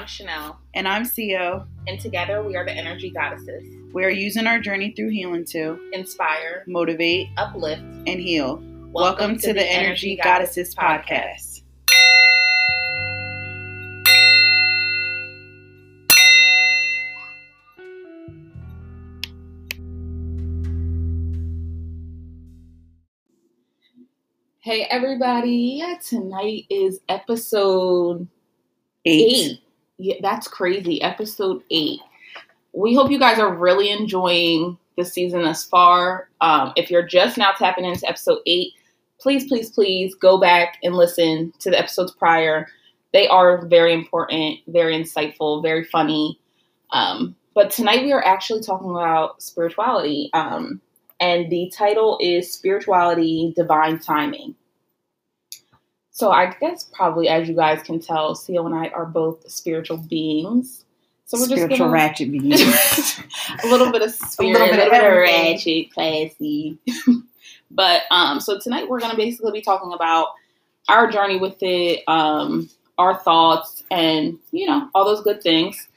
I'm Chanele. And I'm Co. And together we are the Energy Goddesses. We are using our journey through healing to inspire, motivate, uplift, and heal. Welcome, Welcome to, to, the, the Energy, Energy Goddesses, Goddesses podcast. podcast. Hey everybody, tonight is episode eight. eight. Yeah, that's crazy. Episode eight. We hope you guys are really enjoying the season thus far. Um, if you're just now tapping into episode eight, please, please, please go back and listen to the episodes prior. They are very important, very insightful, very funny. Um, but tonight we are actually talking about spirituality. Um, and the title is Spirituality Divine Timing. So I guess probably as you guys can tell, Co and I are both spiritual beings. So we're spiritual just gonna, ratchet beings. a little bit of spirit, a little bit, of ratchet, classy. but um, so tonight we're gonna basically be talking about our journey with it, um, our thoughts, and you know all those good things.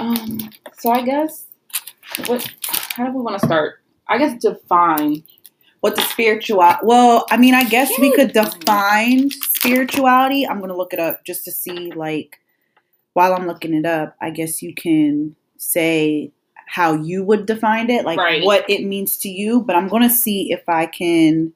Um, so I guess what? How do we want to start? I guess define what the spiritual well i mean i guess we could define spirituality i'm gonna look it up just to see like while i'm looking it up i guess you can say how you would define it like right. what it means to you but i'm gonna see if i can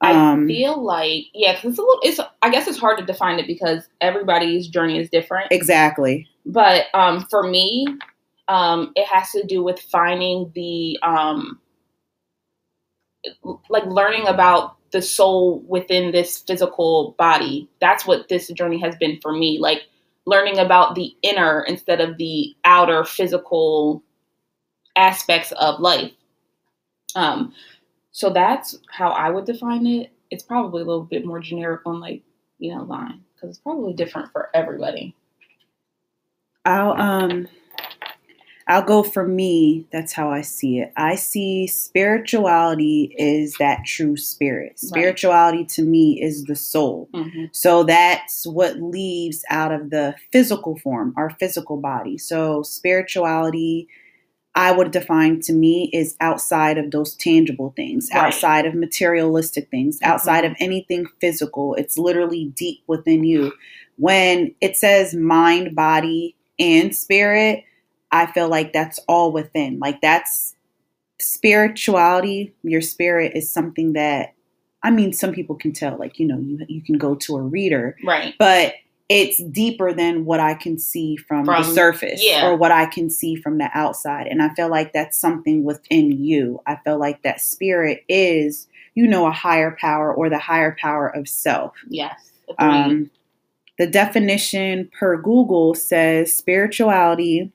um, I feel like yeah, because it's a little. It's I guess it's hard to define it because everybody's journey is different. Exactly. But um, for me, um, it has to do with finding the um, like learning about the soul within this physical body. That's what this journey has been for me. Like learning about the inner instead of the outer physical aspects of life. Um, so that's how I would define it. It's probably a little bit more generic on like, you know, line because it's probably different for everybody. I'll um I'll go for me, that's how I see it. I see spirituality is that true spirit. Spirituality right. to me is the soul. Mm-hmm. So that's what leaves out of the physical form, our physical body. So spirituality I would define to me is outside of those tangible things, right. outside of materialistic things, mm-hmm. outside of anything physical. It's literally deep within you. When it says mind, body, and spirit, I feel like that's all within. Like that's spirituality, your spirit is something that I mean some people can tell like you know you you can go to a reader. Right. But it's deeper than what I can see from, from, the surface yeah. or what I can see from the outside. And I feel like that's something within you. I feel like that spirit is, you know, a higher power or the higher power of self. Yes. Um, the definition per Google says spirituality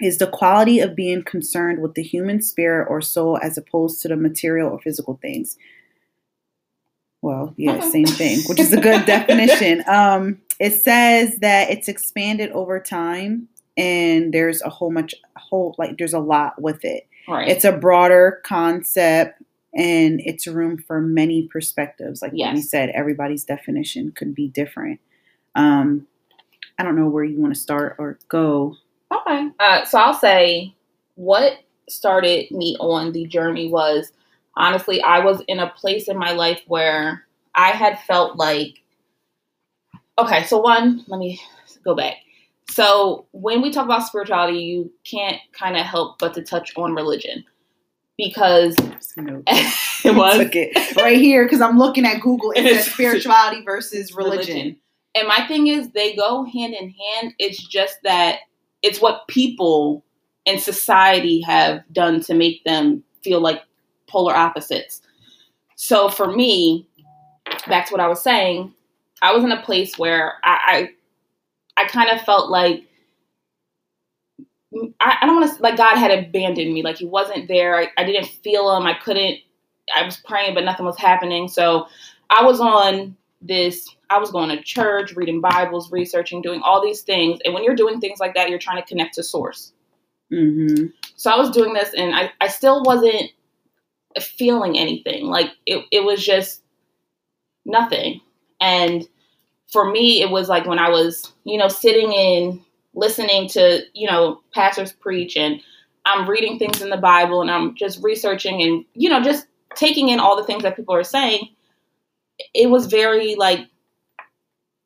is the quality of being concerned with the human spirit or soul as opposed to the material or physical things. Well, yeah, uh-huh. same thing, which is a good definition. Um, it says that it's expanded over time and there's a whole much whole like there's a lot with it. Right. It's a broader concept and it's room for many perspectives. Like yes. we said, everybody's definition could be different. Um, I don't know where you want to start or go Okay. Uh, so I'll say what started me on the journey was honestly, I was in a place in my life where I had felt like, okay, so one, let me go back. So when we talk about spirituality, you can't kind of help but to touch on religion because it was it right here because I'm looking at Google. It says spirituality versus religion. religion. And my thing is, they go hand in hand. It's just that it's what people and society have done to make them feel like polar opposites. So for me, back to what I was saying, I was in a place where I I, I kind of felt like I, I don't want to like God had abandoned me, like He wasn't there. I, I didn't feel Him. I couldn't. I was praying, but nothing was happening. So I was on this I was going to church, reading Bibles, researching, doing all these things. And when you're doing things like that, you're trying to connect to source. Mm-hmm. So I was doing this and I, I still wasn't feeling anything. Like it, it was just nothing. And for me, it was like when I was, you know, sitting in listening to, you know, pastors preach and I'm reading things in the Bible and I'm just researching and, you know, just taking in all the things that people are saying. It was very like,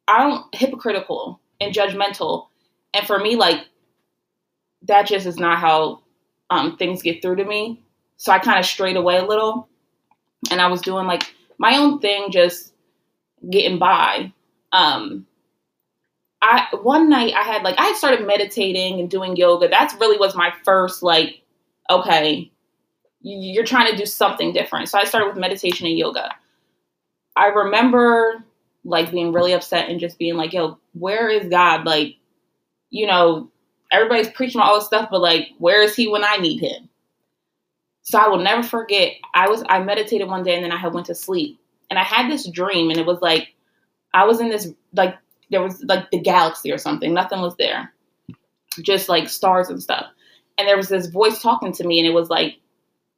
I don't hypocritical and judgmental. And for me, like, that just is not how um, things get through to me. So I kind of strayed away a little and I was doing like my own thing, just getting by. Um, I one night I had like I had started meditating and doing yoga. That's really was my first like, okay, you're trying to do something different. So I started with meditation and yoga. I remember like being really upset and just being like, yo, where is God? Like, you know, everybody's preaching all this stuff, but like, where is he when I need him? So I will never forget. I was I meditated one day and then I had went to sleep. And I had this dream and it was like I was in this like there was like the galaxy or something. Nothing was there. Just like stars and stuff. And there was this voice talking to me and it was like,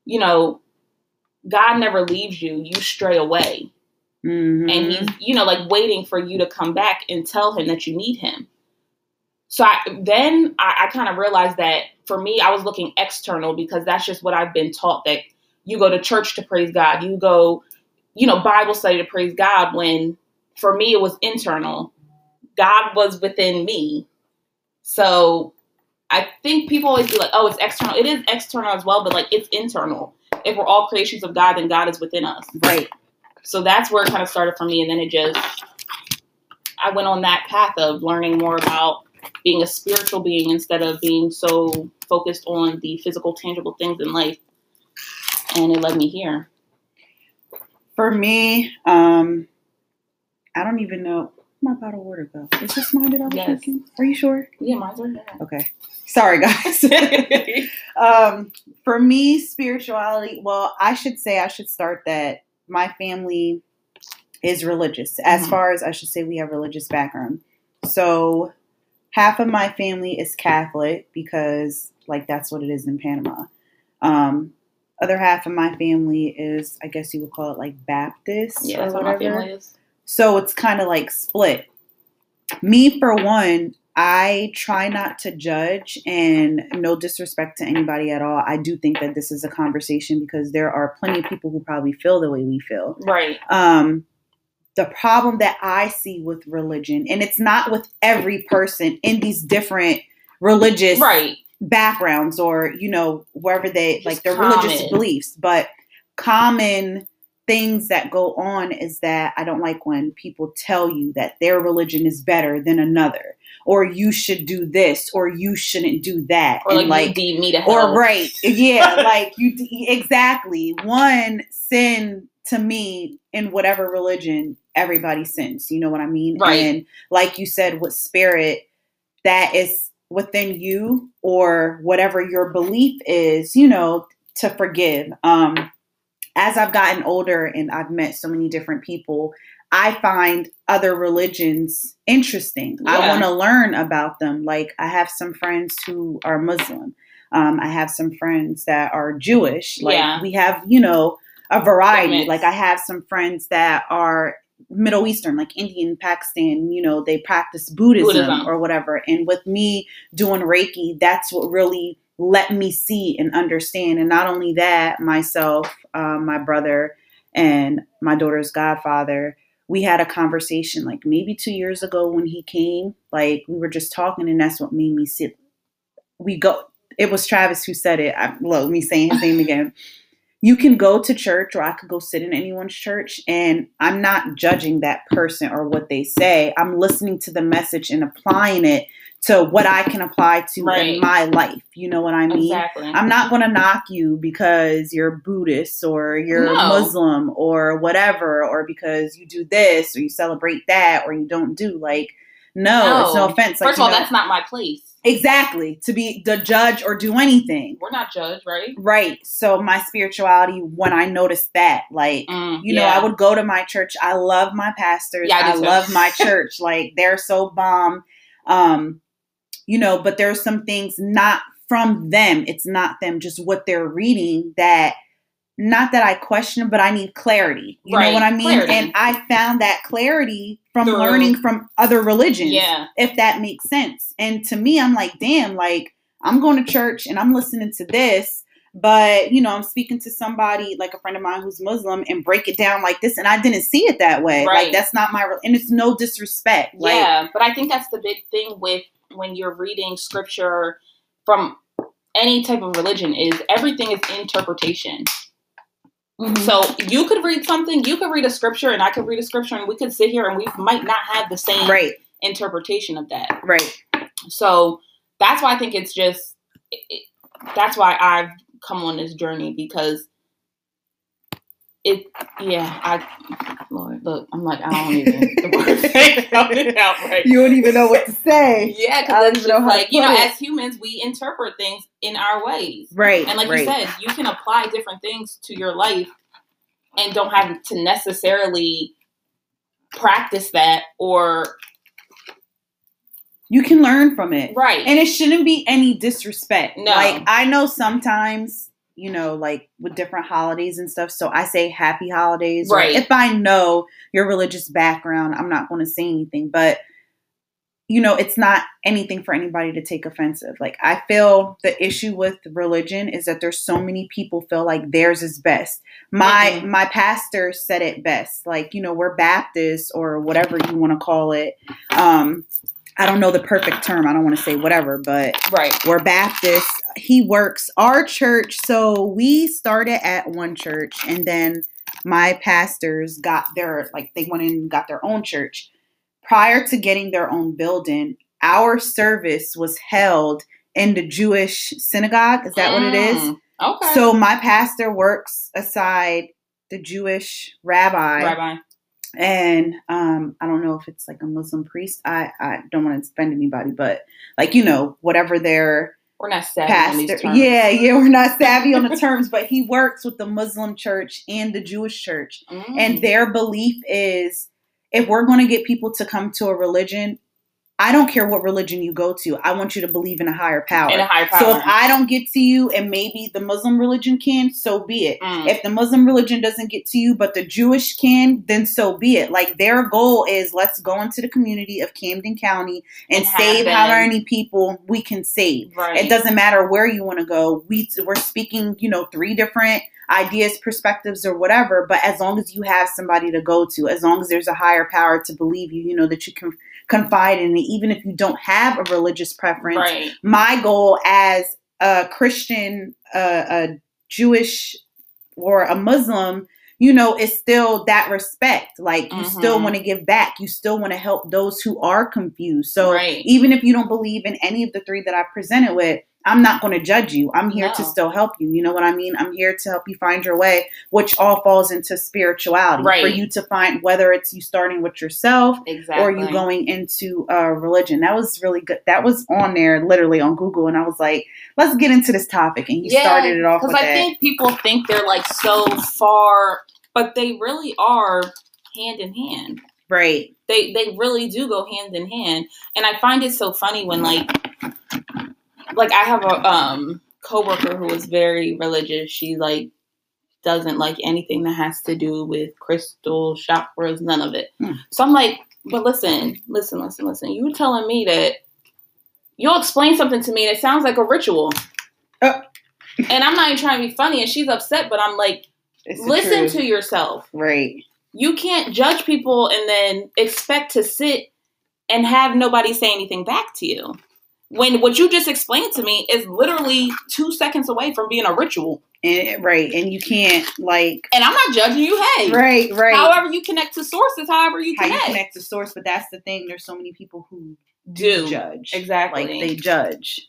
you know, God never leaves you. You stray away. Mm-hmm. And he's, you know, like waiting for you to come back and tell him that you need him. So I, then I, I kind of realized that for me, I was looking external because that's just what I've been taught that you go to church to praise God, you go, you know, Bible study to praise God. When for me, it was internal. God was within me. So I think people always be like, oh, it's external. It is external as well, but like it's internal. If we're all creations of God, then God is within us. Right. So that's where it kind of started for me. And then it just, I went on that path of learning more about being a spiritual being instead of being so focused on the physical, tangible things in life. And it led me here. For me, um, I don't even know my bottle of water go. Is this mine that I was yes. drinking? Are you sure? Yeah, mine's right there. Okay. Sorry, guys. um, for me, spirituality. Well, I should say I should start that my family is religious. As mm-hmm. far as I should say, we have religious background. So half of my family is Catholic because, like, that's what it is in Panama. Um, other half of my family is, I guess you would call it like Baptist. Yeah, that's what my family is. So it's kind of like split. Me, for one, I try not to judge and no disrespect to anybody at all. I do think that this is a conversation because there are plenty of people who probably feel the way we feel. Right. Um, the problem that I see with religion, and it's not with every person in these different religious right. backgrounds or, you know, wherever they Just like their common. religious beliefs, but common things that go on is that I don't like when people tell you that their religion is better than another, or you should do this, or you shouldn't do that, or and like, like you me to hell. or right, yeah, like you exactly one sin to me in whatever religion everybody sins. You know what I mean? Right. And like you said, with spirit, that is within you or whatever your belief is, you know, to forgive. Um, as I've gotten older and I've met so many different people, I find other religions interesting. Yeah. I want to learn about them. Like I have some friends who are Muslim. Um, I have some friends that are Jewish. Like yeah. we have, you know, a variety. Like I have some friends that are Middle Eastern, like Indian, Pakistan, you know, they practice Buddhism, Buddhism, or whatever. And with me doing Reiki, that's what really let me see and understand. And not only that, myself, um, my brother, and my daughter's godfather, we had a conversation like maybe two years ago when he came. Like we were just talking, and that's what made me sit. We go. It was Travis who said it. I love me saying his name again. You can go to church, or I could go sit in anyone's church, and I'm not judging that person or what they say. I'm listening to the message and applying it to what I can apply to right. in my life. You know what I mean? Exactly. I'm not going to knock you because you're Buddhist or you're no. Muslim or whatever, or because you do this or you celebrate that or you don't do like. No, no. it's no offense. Like, First of all, know, that's not my place. Exactly. To be the judge or do anything. We're not judged, right? Right. So my spirituality, when I noticed that, like, mm, you know, I would go to my church. I love my pastors. Yeah, I, I love my church. Like they're so bomb. Um, you know, but there's some things not from them. It's not them, just what they're reading that not that I question, but I need clarity. You Right, know what I mean? clarity. And I found that clarity from Through- learning from other religions. Yeah. If that makes sense. And to me, I'm like, damn, like I'm going to church and I'm listening to this, but you know, I'm speaking to somebody like a friend of mine who's Muslim and break it down like this, and I didn't see it that way. Right. Like that's not my, re- and it's no disrespect. Like, yeah, but I think that's the big thing with when you're reading scripture from any type of religion is everything is interpretation. Mhm. So you could read something, you could read a scripture, and I could read a scripture, and we could sit here and we might not have the same right, interpretation of that. right. So that's why I think it's just it- that's why I've come on this journey because it yeah I Lord look I'm like I don't even the words out right. You don't even know what to say. Yeah, I because don't it's know how like you know, it. as humans, we interpret things in our ways, Right. and like right. you said, you can apply different things to your life, and don't have to necessarily practice that or you can learn from it. right. And it shouldn't be any disrespect. No. Like I know sometimes, you know, like with different holidays and stuff. So I say happy holidays. Right. if I know your religious background, I'm not going to say anything. But you know, it's not anything for anybody to take offensive. Like I feel the issue with religion is that there's so many people feel like theirs is best. My Mhm. my pastor said it best. Like, you know, we're Baptists or whatever you want to call it. Um I don't know the perfect term. I don't want to say whatever, but right. we're Baptist. He works our church. So we started at one church and then my pastors got their like they went in and got their own church. Prior to getting their own building, our service was held in the Jewish synagogue. Is that what it is? Mm, Okay. So my pastor works aside the Jewish rabbi Rabbi. and um i don't know if it's like a muslim priest i i don't want to offend anybody but like you know whatever their We're not savvy on these pastor terms. yeah yeah we're not savvy on the terms but he works with the muslim church and the jewish church Mm. and their belief is if we're going to get people to come to a religion i don't care what religion you go to i want you to believe in a higher power in a higher power. so if i don't get to you and maybe the muslim religion can so be it Mm. if the Muslim religion doesn't get to you, but the Jewish can, then so be it. Like their goal is let's go into the community of Camden County and, And save them. how many people we can save. right. It doesn't matter where you want to go. We we're speaking, you know, three different ideas, perspectives, or whatever. But as long as you have somebody to go to, as long as there's a higher power to believe you, you know that you can confide in it, even if you don't have a religious preference Right. my goal as a Christian, uh, a Jewish, or a Muslim, you know, is still that respect. Like you still Mhm. want to give back. You still want to help those who are confused. So Right. even if you don't believe in any of the three that I presented with, I'm not going to judge you. I'm here to still help you. You know what I mean? I'm here to help you find your way, which all falls into spirituality. Right. For you to find whether it's you starting with yourself Exactly. or you going into uh, religion. That was really good. That was on there literally on Google, and I was like, let's get into this topic. And you started it off with Because I that. think people think they're like so far, but they really are hand in hand. right. They they really do go hand in hand, and I find it so funny when like like I have a um coworker who is very religious. She like doesn't like anything that has to do with crystal chakras, none of it. Hmm. So I'm like, but listen, listen, listen, listen. You were telling me that you'll explain something to me and it sounds like a ritual. Uh. and I'm not even trying to be funny, and she's upset, but I'm like, It's listen to yourself. right. You can't judge people and then expect to sit and have nobody say anything back to you. When what you just explained to me is literally two seconds away from being a ritual. And, right, and you can't like And I'm not judging you, hey. right, right. However you connect to sources, however you How connect. you connect to source, but that's the thing. There's so many people who Do. judge. Exactly. Like they judge.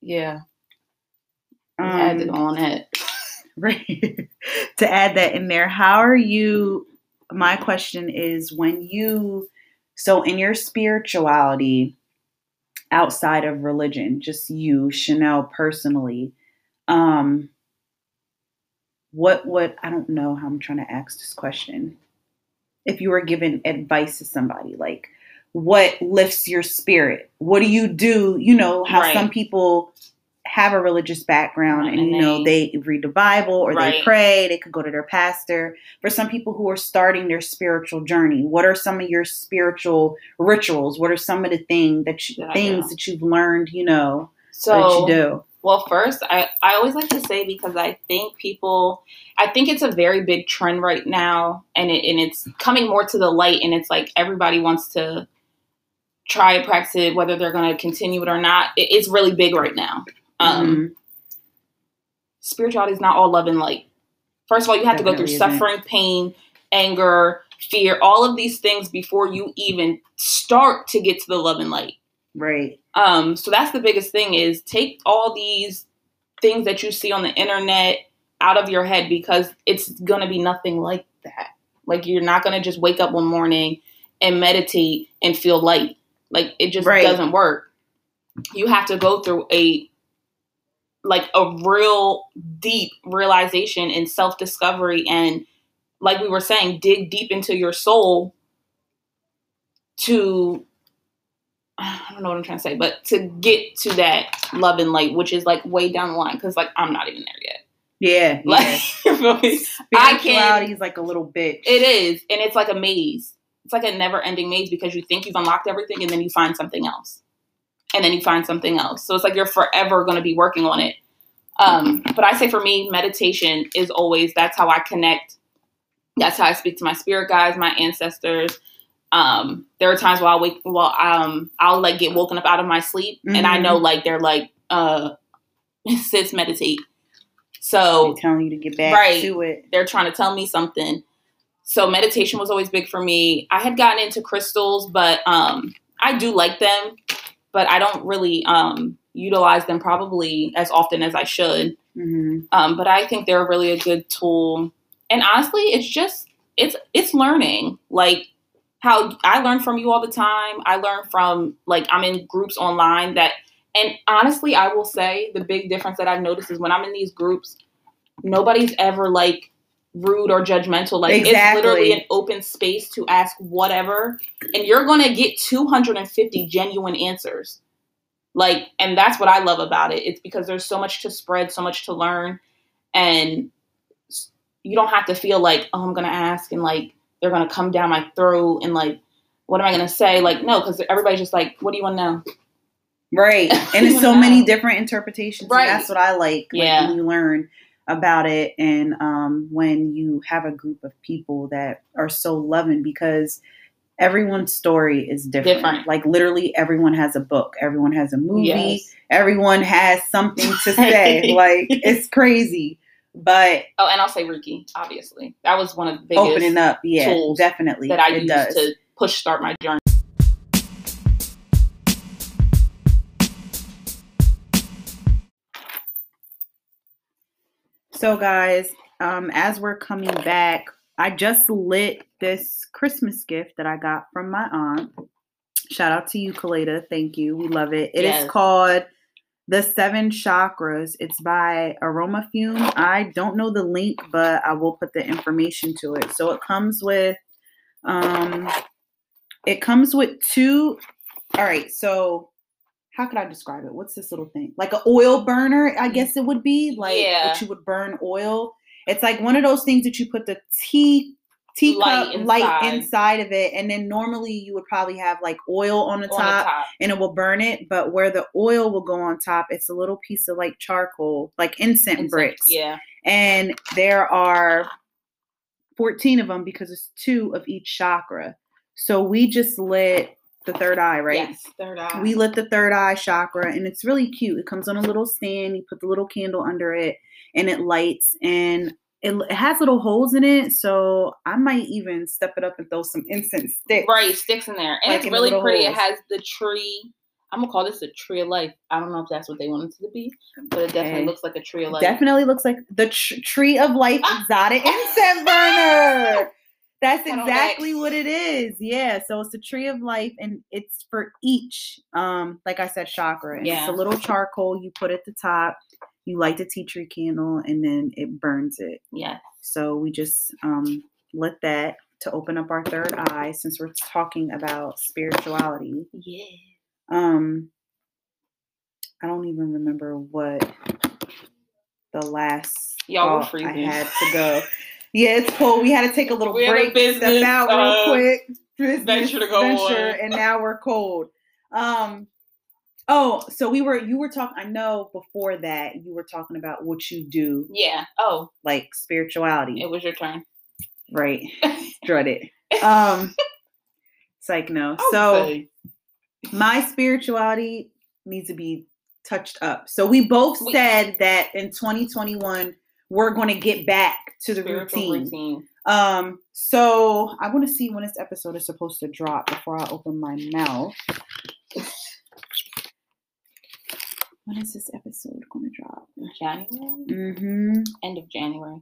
yeah. Um, added on that. right to add that in there how are you my question is when you so in your spirituality outside of religion just you chanele personally. Um what would i don't know how i'm trying to ask this question. If you were given advice to somebody like what lifts your spirit? What do you do? You know how Right. some people have a religious background and, And you know they read the bible or they pray they could go to their pastor. For some people who are starting their spiritual journey what are some of your spiritual rituals? What are some of the thing that you, things that you've learned you know So that you do? Well, first, I, I always like to say because I think people, I think it's a very big trend right now, and it, and it's coming more to the light, and it's like everybody wants to try and practice it, whether they're going to continue it or not. It, it's really big right now. Um, Mhm. Spirituality is not all love and light. First of all, you have to go through suffering, pain, anger, fear, all of these things before you even start to get to the love and light. right Um, so that's the biggest thing is take all these things that you see on the internet out of your head because it's gonna be nothing like that. Like you're not gonna just wake up one morning and meditate and feel light. Like it just Right. doesn't work. You have to go through a like a real deep realization and self discovery and like we were saying, dig deep into your soul to I don't know what I'm trying to say, but to get to that love and light, which is like way down the line, because like I'm not even there yet. yeah, Like, yeah. you feel me? I can- is like a little bitch It is, and it's like a maze. It's like a never-ending maze because you think you've unlocked everything, and then you find something else, and then you find something else. So it's like you're forever going to be working on it. Um, but I say for me, meditation is always that's how I connect. That's how I speak to my spirit guides, my ancestors. Um, there are times where I'll wake, well, um, I'll like get woken up out of my sleep, and I know like they're like, uh, sis, meditate. So They're telling you to get back Right. to it they're trying to tell me something. So meditation was always big for me. I had gotten into crystals, but um, I do like them, but I don't really um, utilize them probably as often as I should. hmm Um, but I think they're really a good tool. And honestly, it's just it's it's learning. Like how I learn from you all the time. I learn from like I'm in groups online that and honestly, I will say the big difference that I've noticed is when I'm in these groups, nobody's ever like rude or judgmental. Like it's literally an open space to ask whatever, and you're gonna get 250 genuine answers. Like, and that's what I love about it. It's because there's so much to spread, so much to learn, and you don't have to feel like, oh, I'm gonna ask, and like they're gonna come down my throat, and like, what am I gonna say? Like, no, because everybody's just like, what do you want to know? Right. And it's so Wow. many different interpretations. Right. And that's what I like, like Yeah. when you learn about it and um, when you have a group of people that are so loving because everyone's story is different. Different. Like literally everyone has a book, everyone has a movie, Yes. everyone has something to say. like it's crazy. But Oh, and I'll say Reiki, obviously. That was one of the biggest opening up, yeah, definitely. that I it used does. to push start my journey. So, guys, um, as we're coming back, I just lit this Christmas gift that I got from my aunt. Shout out to you, Kaleda. Thank you. We love it. It is Yes. called The Seven Chakras. It's by AromaFume. I don't know the link, but I will put the information to it. So it comes with um it comes with two all right, so how could I describe it? What's this little thing? Like an oil burner, I mm-hmm. guess it would be. Like Yeah. what you would burn oil. It's like one of those things that you put the tea teacup Light light inside. inside of it, and then normally you would probably have like oil on the, on top, the top. and it will burn it. But where the oil will go on top, it's a little piece of like charcoal, like incense Incense, bricks. Yeah. And there are 14 of them because it's two of each chakra. So we just lit the third eye, right? Yes. Third eye. We lit the third eye chakra and it's really cute. It comes on a little stand. You put the little candle under it and it lights and it, it has little holes in it. So I might even step it up and throw some incense sticks. right, sticks in there. And Like it's really pretty. It has the tree. I'm gonna call this a tree of life. I don't know if that's what they wanted it to be, but it definitely Okay. looks like a tree of life. Definitely looks like the tr- tree of life ah! exotic incense burner. That's exactly what it is. Yeah. So it's a tree of life and it's for each, um, like I said, chakra. And Yeah. It's a little charcoal you put at the top. You light the tea tree candle and then it burns it. Yeah. So we just um lit that to open up our third eye since we're talking about spirituality. Yeah. Um I don't even remember what the last Y'all were thought I had to go. Yeah, it's cold. We had to take a little We had a break, step business, out uh, real quick. Business venture to go venture, on. and now we're cold. Um. Oh, so we were. You were talking. I know before that you were talking about what you do, Yeah. Oh, like spirituality, it was your turn. right? Dread it. Um. It's like no. So my spirituality needs to be touched up. So we both We- said that in 2021 we're going to get back to the routine. routine. Um so I want to see when this episode is supposed to drop before I open my mouth. When is this episode going to drop? January. Mm-hmm. End of January.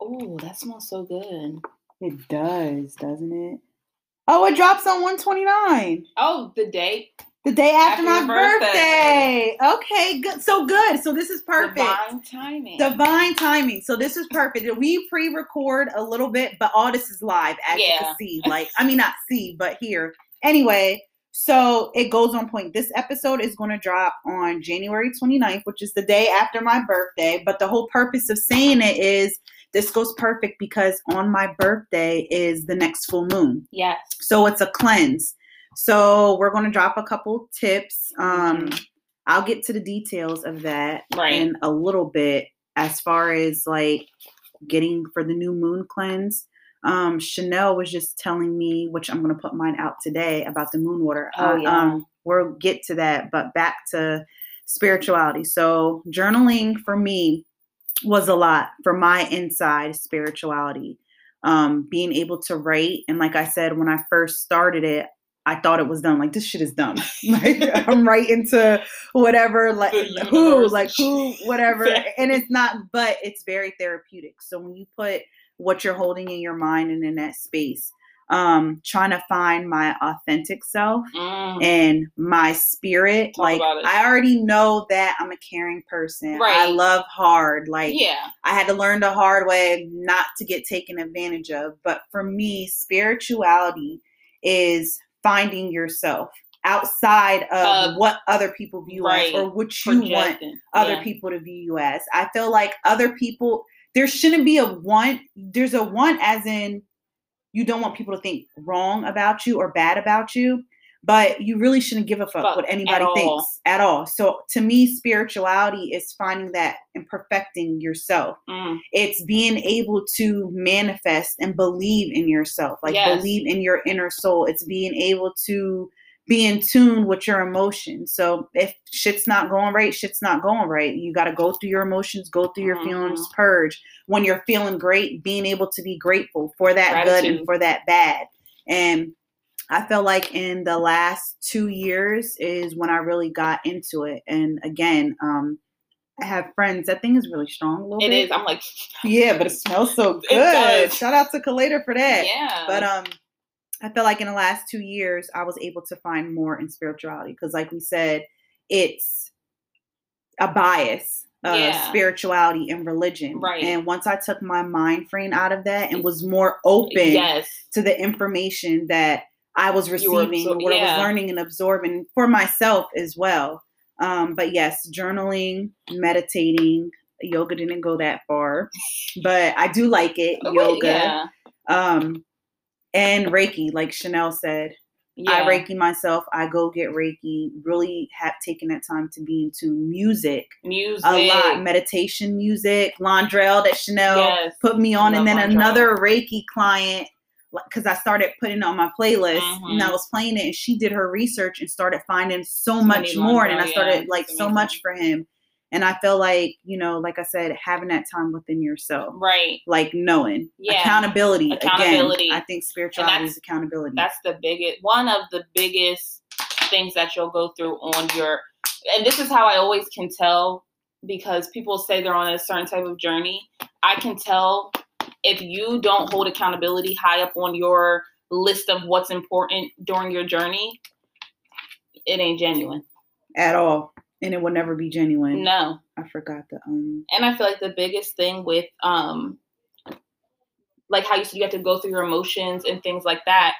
Oh, that smells so good. It does, doesn't it? Oh, it drops on 129. Oh, the date. The day after, After my birthday. birthday. Okay, good. So good. So this is perfect. Divine timing. Divine timing. So this is perfect. We pre-record a little bit, but all this is live, as you can see. Like, I mean, not see, but here. Anyway, so it goes on point. This episode is going to drop on January 29th, which is the day after my birthday. But the whole purpose of saying it is this goes perfect because on my birthday is the next full moon. Yes. So it's a cleanse. So we're going to drop a couple tips. Um. I'll get to the details of that Right. in a little bit as far as like getting for the new moon cleanse. Um, Chanele was just telling me, which I'm going to put mine out today about the moon water. Oh, Uh, yeah. um, we'll get to that, but back to spirituality. So journaling for me was a lot for my inside spirituality. Um, being able to write, and like I said, when I first started it, I thought it was dumb. Like this shit is dumb. like I'm right into whatever, like who, like who, whatever. And it's not, but it's very therapeutic. So when you put what you're holding in your mind and in that space, um, trying to find my authentic self Mm. and my spirit. Talk like. I already know that I'm a caring person. Right. I love hard. Like yeah. I had to learn the hard way not to get taken advantage of. But for me, spirituality is finding yourself outside of Uh, what other people view right. as or what you want other Yeah. people to view you as. I feel like other people, there shouldn't be a want. There's a want as in you don't want people to think wrong about you or bad about you, but you really shouldn't give a fuck Fuck what at anybody all. thinks at all. So to me, spirituality is finding that and perfecting yourself. Mm. It's being able to manifest and believe in yourself, like Yes. believe in your inner soul. It's being able to be in tune with your emotions. So if shit's not going right, shit's not going right. You got to go through your emotions, go through your feelings, Mhm. purge. When you're feeling great, being able to be grateful for that good and for that bad. And I feel like in the last two years is when I really got into it. And again, um, I have friends. That thing is really strong. A It bit. is. I'm like, Yeah, but it smells so good. Shout out to Kalater for that. yeah. But um, I feel like in the last two years, I was able to find more in spirituality because, like we said, it's a bias of Yeah. spirituality and religion. Right. And once I took my mind frame out of that and was more open yes. to the information that I was receiving, absor- what I was learning and absorbing for myself as well. Um, but yes, journaling, meditating, yoga didn't go that far, but I do like it. But yoga, Yeah. um, and Reiki, like Chanele said. Yeah. I Reiki myself. I go get Reiki. Really have taken that time to be into music Music. a lot, meditation music, Londrell that Chanele Yes. put me on, and then Londrell. another Reiki client because I started putting on my playlist and I Mhm. was playing it, and she did her research and started finding so So much more, and I started yeah, like so amazing. much for him, and I feel like you know, like I said, having that time within yourself, Right. like knowing Yeah. accountability. Accountability. Again, I think spirituality is accountability. That's the biggest one of the biggest things that you'll go through on your and this is how I always can tell because people say they're on a certain type of journey. I can tell if you don't hold accountability high up on your list of what's important during your journey, it ain't genuine. at all, and it will never be genuine. No. I forgot the um. and I feel like the biggest thing with um like how you said you have to go through your emotions and things like that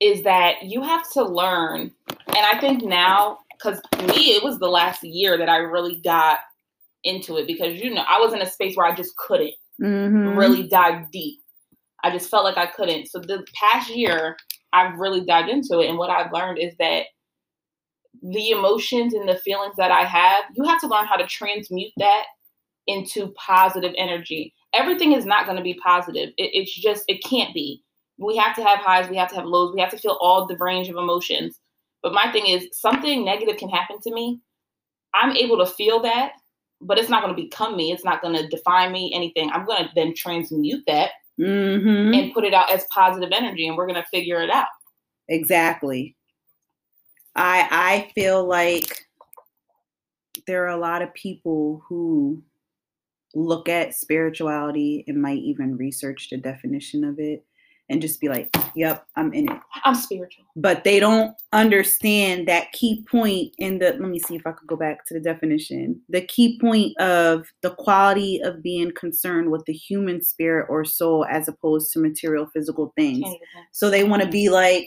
is that you have to learn and I think now because me, it was the last year that I really got into it because you know I was in a space where I just couldn't Mhm. really dive deep. I just felt like I couldn't. So the past year, I've really dived into it, and what I've learned is that the emotions and the feelings that I have, you have to learn how to transmute that into positive energy. Everything is not going to be positive. It, it's just it can't be. We have to have highs, we have to have lows, we have to feel all the range of emotions. But my thing is, something negative can happen to me. I'm able to feel that, but it's not going to become me. It's not going to define me, anything. I'm going to then transmute that Mhm. and put it out as positive energy, and we're going to figure it out. Exactly. I I feel like there are a lot of people who look at spirituality and might even research the definition of it and just be like, "Yep, I'm in it." I'm spiritual. But they don't understand that key point in the let me see if I could go back to the definition. The key point of the quality of being concerned with the human spirit or soul as opposed to material physical things. So they want to be like,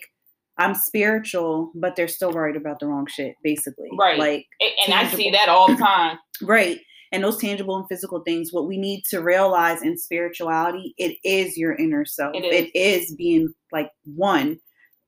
I'm spiritual, but they're still worried about the wrong shit, basically. Right. Like, And, and I see that all the time. right. And those tangible and physical things, what we need to realize in spirituality, it is your inner self. It is. It is being like one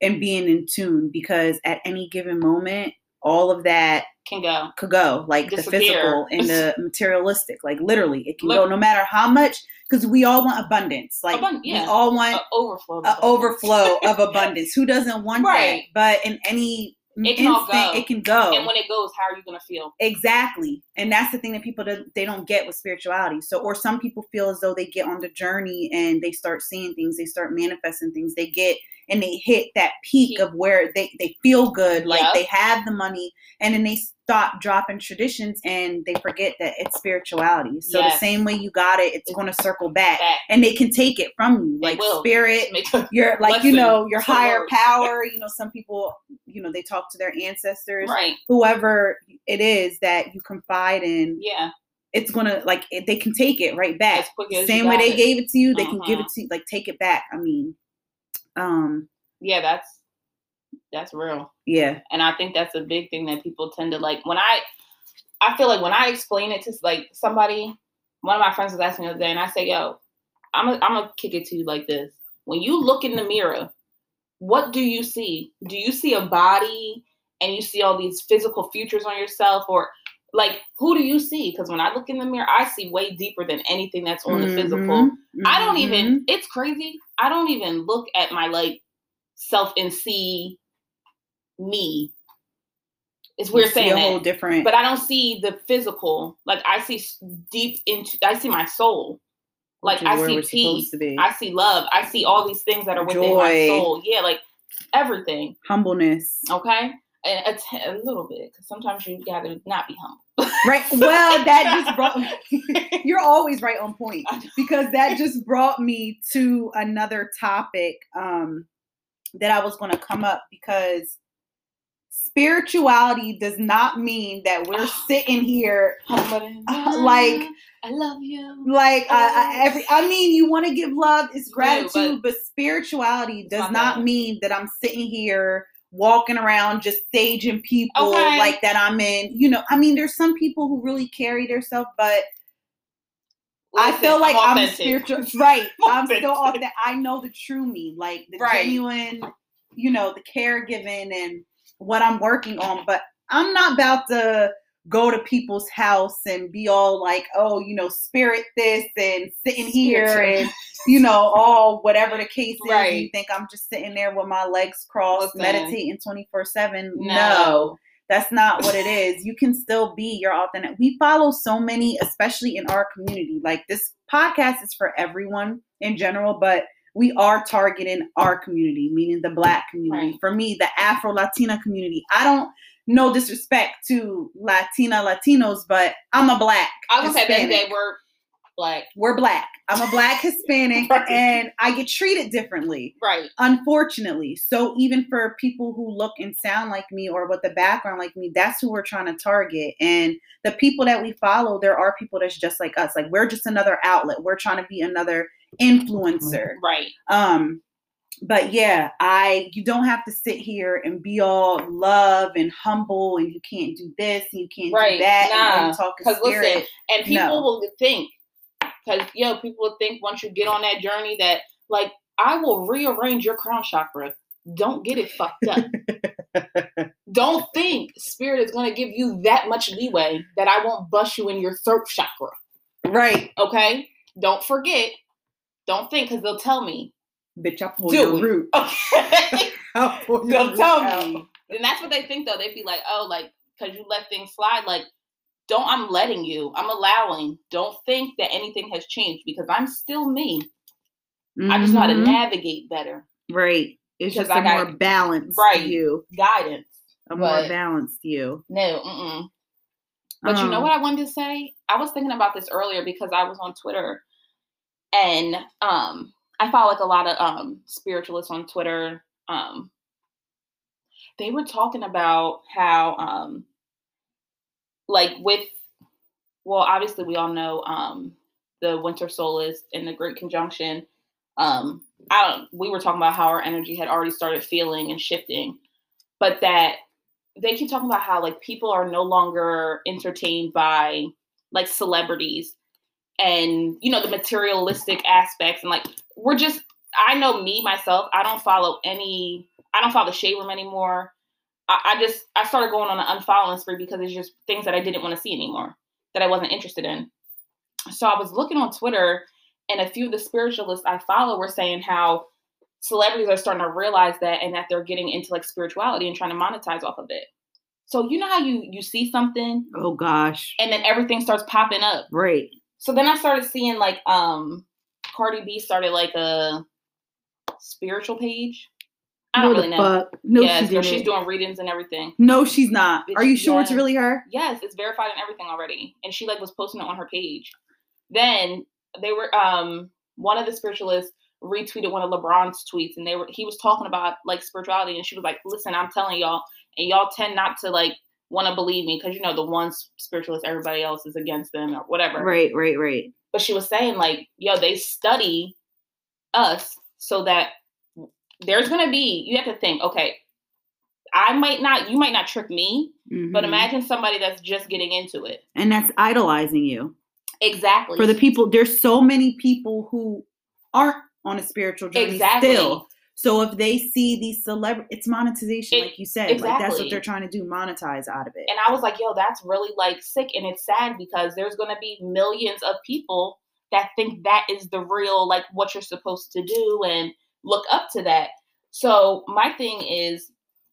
and being in tune because at any given moment, all of that Can go. could go like the physical and the materialistic like literally it can Lit- go no matter how much because we all want abundance like Abund- we all want An overflow. of overflow of abundance. Who doesn't want Right. that? But in any Mm, it can all go. it can go. And when it goes, how are you going to feel? exactly, and that's the thing that people don't, they don't get with spirituality. So, or some people feel as though they get on the journey and they start seeing things, they start manifesting things, they get and they hit that peak of where they they feel good, like Yep. they have the money, and then they stop dropping traditions and they forget that it's spirituality. So the same way you got it, it's going to circle back, That and they can take it from you, like spirit your like you know your higher power you know some people you know they talk to their ancestors right. whoever it is that you confide in Yeah. it's gonna like they can take it right back As as same way they it. gave it to you they can give Uh-huh. it to you like take it back i mean um Yeah, that's that's real. yeah. And i think that's a big thing that people tend to like when i i feel like when i explain it to like somebody one of my friends was asking me the other day and i say yo i'm gonna I'm gonna kick it to you like this. When you look in the mirror what do you see? Do you see a body and you see all these physical features on yourself or like who do you see because when i look in the mirror i see way deeper than anything that's on the physical Mhm, I don't mhm. even. It's crazy. I don't even look at my like self and see me. It's You weird see saying a whole that, different but I don't see the physical. Like I see deep into. I see my soul. Like I see peace. supposed to be. I see love. I see all these things that are within my soul. Yeah, like everything. humbleness Okay, and a, t- a little bit because sometimes you gotta not be humble. right well that just brought you're always right on point because that just brought me to another topic um that I was going to come up because spirituality does not mean that we're sitting here like I love you. like uh, uh, every I mean you want to give love it's do, gratitude but, spirituality does not mean that I'm sitting here walking around just saging people Okay. like that I'm in you know I mean there's some people who really carry themselves but I feel like I'm, authentic. spiritual. Right. I'm still off that. I know the true me, like the Right. genuine, you know, the caregiving and what I'm working on. But I'm not about to go to people's house and be all like, oh, you know, spirit this and sitting here and, you know, all whatever the case is. Right. You think I'm just sitting there with my legs crossed, Listen. meditating 24 7. No. no. That's not what it is. You can still be your authentic. We follow so many, especially in our community. Like this podcast is for everyone in general, but we are targeting our community, meaning the black community. Right. For me, the Afro Latina community. I don't no disrespect to Latina Latinos, but I'm a black. I was say they were black. We're black. I'm a black Hispanic Right. and I get treated differently Right. unfortunately so even for people who look and sound like me or with the background like me that's who we're trying to target and the people that we follow there are people that's just like us like we're just another outlet we're trying to be another influencer Right. um but yeah, I you don't have to sit here and be all love and humble and you can't do this and you can't Right. do that Nah. and talk Because listen, and people No. will think, because yo, people will think once you get on that journey that like I will rearrange your crown chakra. Don't get it fucked up. Don't think spirit is gonna give you that much leeway that I won't bust you in your throat chakra. right. Okay? Don't forget. Don't think because they'll tell me. Bitch, I pull Do your it. root. Okay. I'll pull your They'll root tell out. me. And that's what they think though. They'd be like, oh, like, because you let things slide, like, don't I'm letting you. I'm allowing. Don't think that anything has changed because I'm still me. I just know how to Mhm. navigate better. Right. It's Because just I a got- more balanced Right. you. Guidance. A more balanced you. No, mm-mm. But you know Um, what I wanted to say? I was thinking about this earlier because I was on Twitter and um I follow like a lot of um spiritualists on Twitter. Um they were talking about how um like with well obviously we all know um the winter solstice and the great conjunction um I don't we were talking about how our energy had already started feeling and shifting but that they keep talking about how like people are no longer entertained by like celebrities and you know the materialistic aspects and like we're just I know me myself I don't follow any I don't follow the shade room anymore I, I just I started going on an unfollowing spree because it's just things that I didn't want to see anymore that I wasn't interested in so I was looking on Twitter and a few of the spiritualists I follow were saying how celebrities are starting to realize that and that they're getting into like spirituality and trying to monetize off of it. So you know how you you see something Oh gosh. and then everything starts popping up. Right. So then I started seeing like um Cardi B started like a spiritual page. I don't No, really know. Fuck. No, yes, she she's doing readings and everything. no, she's not. Are you sure it's really her? Yes, it's verified and everything already. And she like was posting it on her page. Then they were um one of the spiritualists retweeted one of LeBron's tweets and they were he was talking about like spirituality and she was like, "Listen, I'm telling y'all and y'all tend not to like want to believe me because you know the one spiritualist everybody else is against them or whatever." Right, right, right. But she was saying like, "Yo, they study us so that there's going to be you have to think, okay, I might not you might not trick me, but Mhm. imagine somebody that's just getting into it. and that's idolizing you. Exactly. For the people, there's so many people who aren't on a spiritual journey Exactly. still. So if they see these celebrity, it's monetization, It- like you said. Like that's what they're trying to do, monetize out of it. and I was like, yo, that's really like sick. And it's sad because there's going to be millions of people that think that is the real, like what you're supposed to do and look up to that. So my thing is,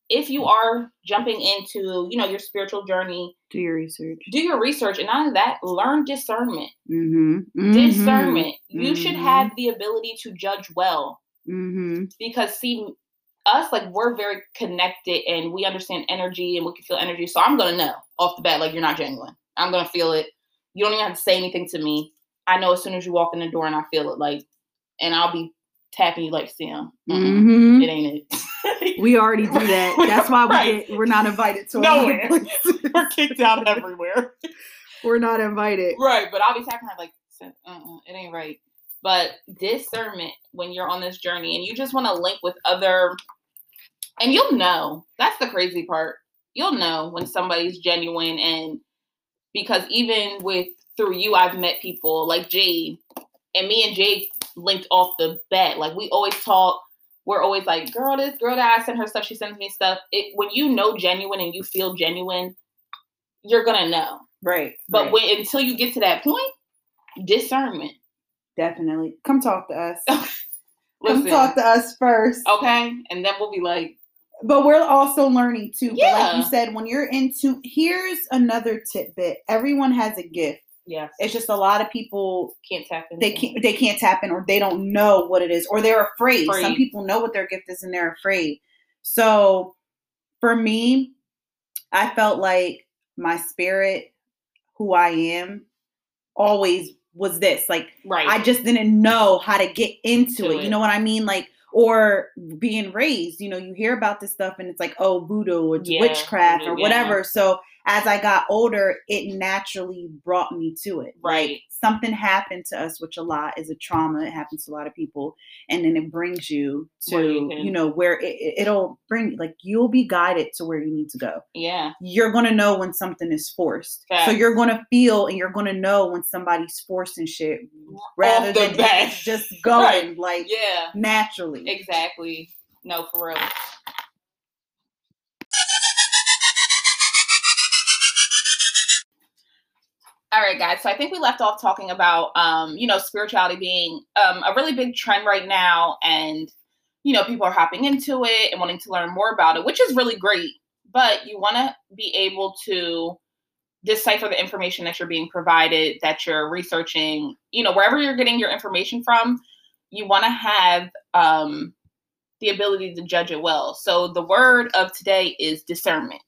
if you are jumping into, you know, your spiritual journey, do your research. do your research and not only that, learn discernment. Mm-hmm. Discernment. You should Mhm. have the ability to judge well. Mm-hmm. because see us like we're very connected and we understand energy and we can feel energy so i'm gonna know off the bat like you're not genuine i'm gonna feel it you don't even have to say anything to me i know as soon as you walk in the door and i feel it like and i'll be tapping you like sam mm Mm-hmm. it ain't it We already do that. That's why we Right. get, we're not invited to Nowhere. we're kicked out everywhere We're not invited. right but i'll be tapping her like uh-uh, it ain't right but discernment when you're on this journey and you just want to link with other and you'll know. That's the crazy part. You'll know when somebody's genuine and because even with through you i've met people like jade and me and jade linked off the bat. Like we always talk. We're always like girl this girl that i send her stuff she sends me stuff. It, when you know genuine and you feel genuine you're gonna know. Right. but right. when until you get to that point discernment definitely come talk to us. Listen, Come talk to us first. okay and then we'll be like But we're also learning too. But like you said, when you're into here's another tidbit. Everyone has a gift. yes It's just a lot of people can't tap in they can't they can't tap in or they don't know what it is or they're afraid. Some people know what their gift is and they're afraid. So for me, I felt like my spirit, who I am, always was this. Like right I just didn't know how to get into To it. You know what I mean? Like, or being raised, you know, you hear about this stuff and it's like, oh, voodoo or Yeah, witchcraft or voodoo, whatever. So as I got older, it naturally brought me to it. Right. Like something happened to us, which a lot is a trauma. It happens to a lot of people, and then it brings you to you, you know where it, it'll bring like you'll be guided to where you need to go. Yeah. You're gonna know when something is forced, so you're gonna feel and you're gonna know when somebody's forcing shit rather than bat. just going Right. like Yeah. naturally. Exactly. No, for real. All right, guys. So I think we left off talking about, um, you know, spirituality being um, a really big trend right now, and you know, people are hopping into it and wanting to learn more about it, which is really great. But you want to be able to decipher the information that you're being provided, that you're researching, you know, wherever you're getting your information from. You want to have um, the ability to judge it well. So the word of today is discernment.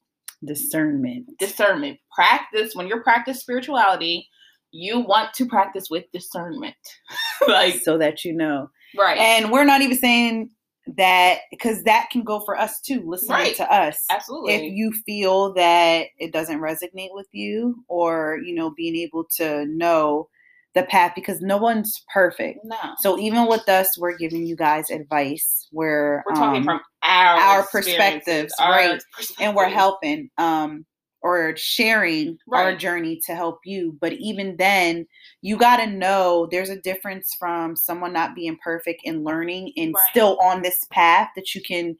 Discernment. Discernment. Practice when you're practice spirituality, you want to practice with discernment. like so that you know. right. And we're not even saying that because that can go for us too, listening Right. to us. Absolutely. If you feel that it doesn't resonate with you, or you know, being able to know the path because no one's perfect. no. So even with us, we're giving you guys advice. Where We're talking um, from our our perspectives, our right. and we're helping um or sharing our journey to help you but even then you got to know there's a difference from someone not being perfect and learning and Right. still on this path that you can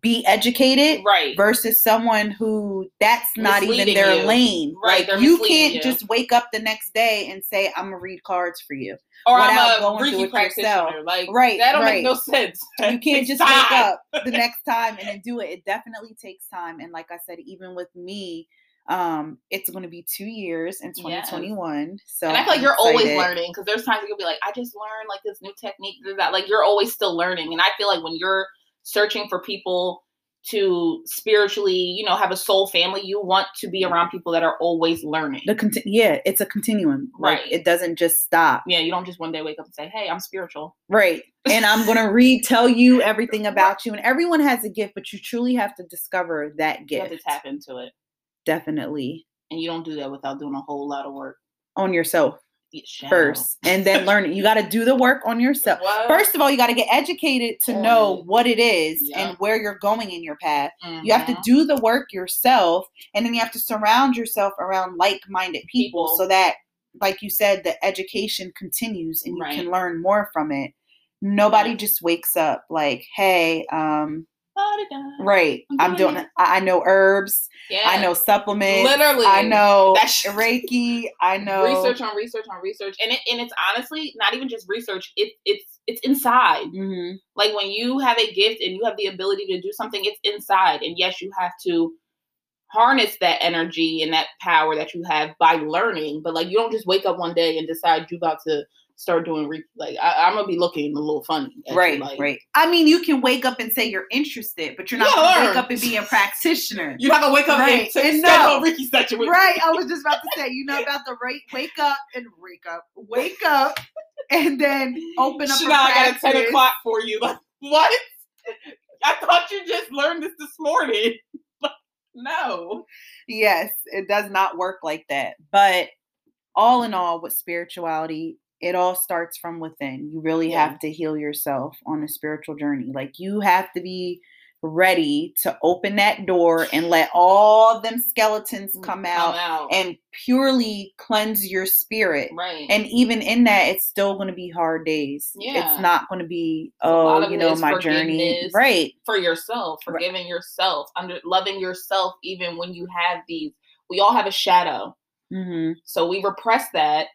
be educated Right. versus someone who that's not even their you. lane Right, like you can't you. just wake up the next day and say i'm gonna read cards for you Or without I'm a going through it practitioner. yourself. Like Right, that don't right. make no sense. you can't just wake up the next time and then do it. It definitely takes time. And like I said, even with me, um, it's going to be two years in Yes. 2021. So And I feel like I'm you're always learning because there's times you'll be like, I just learned like this new technique, that. Like you're always still learning. And I feel like when you're searching for people to spiritually, you know, have a soul family, you want to be around people that are always learning. The conti- yeah, it's a continuum. Like Right. it doesn't just stop. yeah, you don't just one day wake up and say, Hey, I'm spiritual. Right. And I'm going to read, tell you everything about you. And everyone has a gift, but you truly have to discover that You gift. have to tap into it. Definitely And you don't do that without doing a whole lot of work. on yourself. First and then learn it. You got to do the work on yourself. What? First of all, you got to get educated to know what it is Yeah. and where you're going in your path. You have to Mhm. do the work yourself, and then you have to surround yourself around like-minded people, People. so that, like you said, the education continues and you Right. can learn more from it. Nobody Right. just wakes up like, "Hey, um. Right, I'm I'm doing doing. it." I know herbs. Yeah. I know supplements. Literally. I know That's- Reiki. I know research on research on research and it and it's honestly not even just research it it's it's inside Mhm. like when you have a gift and you have the ability to do something it's inside and yes you have to harness that energy and that power that you have by learning but like you don't just wake up one day and decide you about to start doing re- like I, i'm gonna be looking a little funny you, Right, like, right. I mean, you can wake up and say you're interested, but you're not Yeah, to wake up and be a practitioner. you're not gonna wake up Right, and, and no. on Ricky's session with Right. I was just about to say, you know about the right wake up and wake up, wake up, and then open up. A I got a 10 o'clock for you. Like, what? I thought you just learned this this morning. no. Yes, it does not work like that. But all in all, with spirituality, it all starts from within. You really Yeah. have to heal yourself on a spiritual journey. Like you have to be ready to open that door and let all them skeletons come out out. and purely cleanse your spirit. right. And even in that, it's still going to be hard days. Yeah. It's not going to be, oh, you know, my journey. Right. for yourself, Right. forgiving yourself, under loving yourself even when you have these. We all have a shadow. hmm So we repress that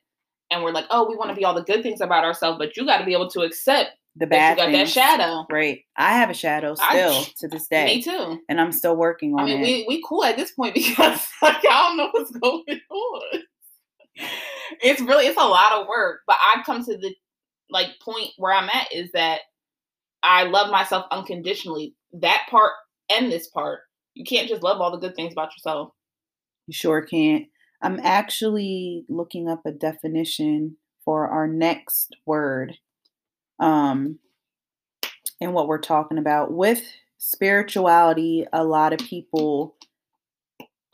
and we're like, oh, we want to be all the good things about ourselves, but you got to be able to accept The that bad you got that shadow. Right. I have a shadow I- still to this day. Me too. And I'm still working on it. I mean, it. we we cool at this point because like I don't know what's going on. It's really it's a lot of work, but I've come to the like point where I'm at is that I love myself unconditionally. That part and this part, you can't just love all the good things about yourself. You sure can't. I'm actually looking up a definition for our next word. Um, and what we're talking about with spirituality, a lot of people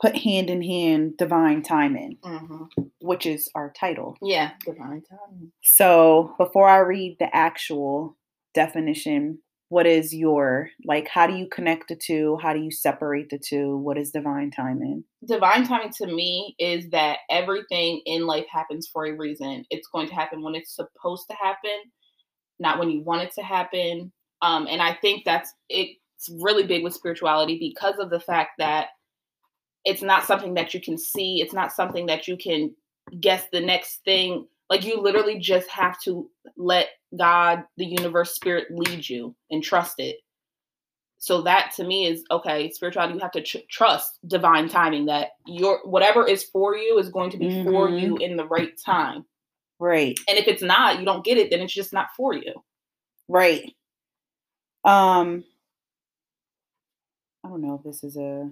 put hand in hand divine timing, hmm which is our title. Yeah, divine timing. So before I read the actual definition, what is your like how do you connect the two? How do you separate the two? What is divine timing? Divine timing to me is that everything in life happens for a reason. It's going to happen when it's supposed to happen, not when you want it to happen. Um, and I think that's it's really big with spirituality because of the fact that it's not something that you can see. It's not something that you can guess the next thing. Like you literally just have to let God, the universe, spirit lead you and trust it. So that to me is okay. Spirituality, you have to tr- trust divine timing that your whatever is for you is going to be for Mhm. you in the right time. Right. And if it's not, you don't get it, then it's just not for you. Right. Um I don't know if this is a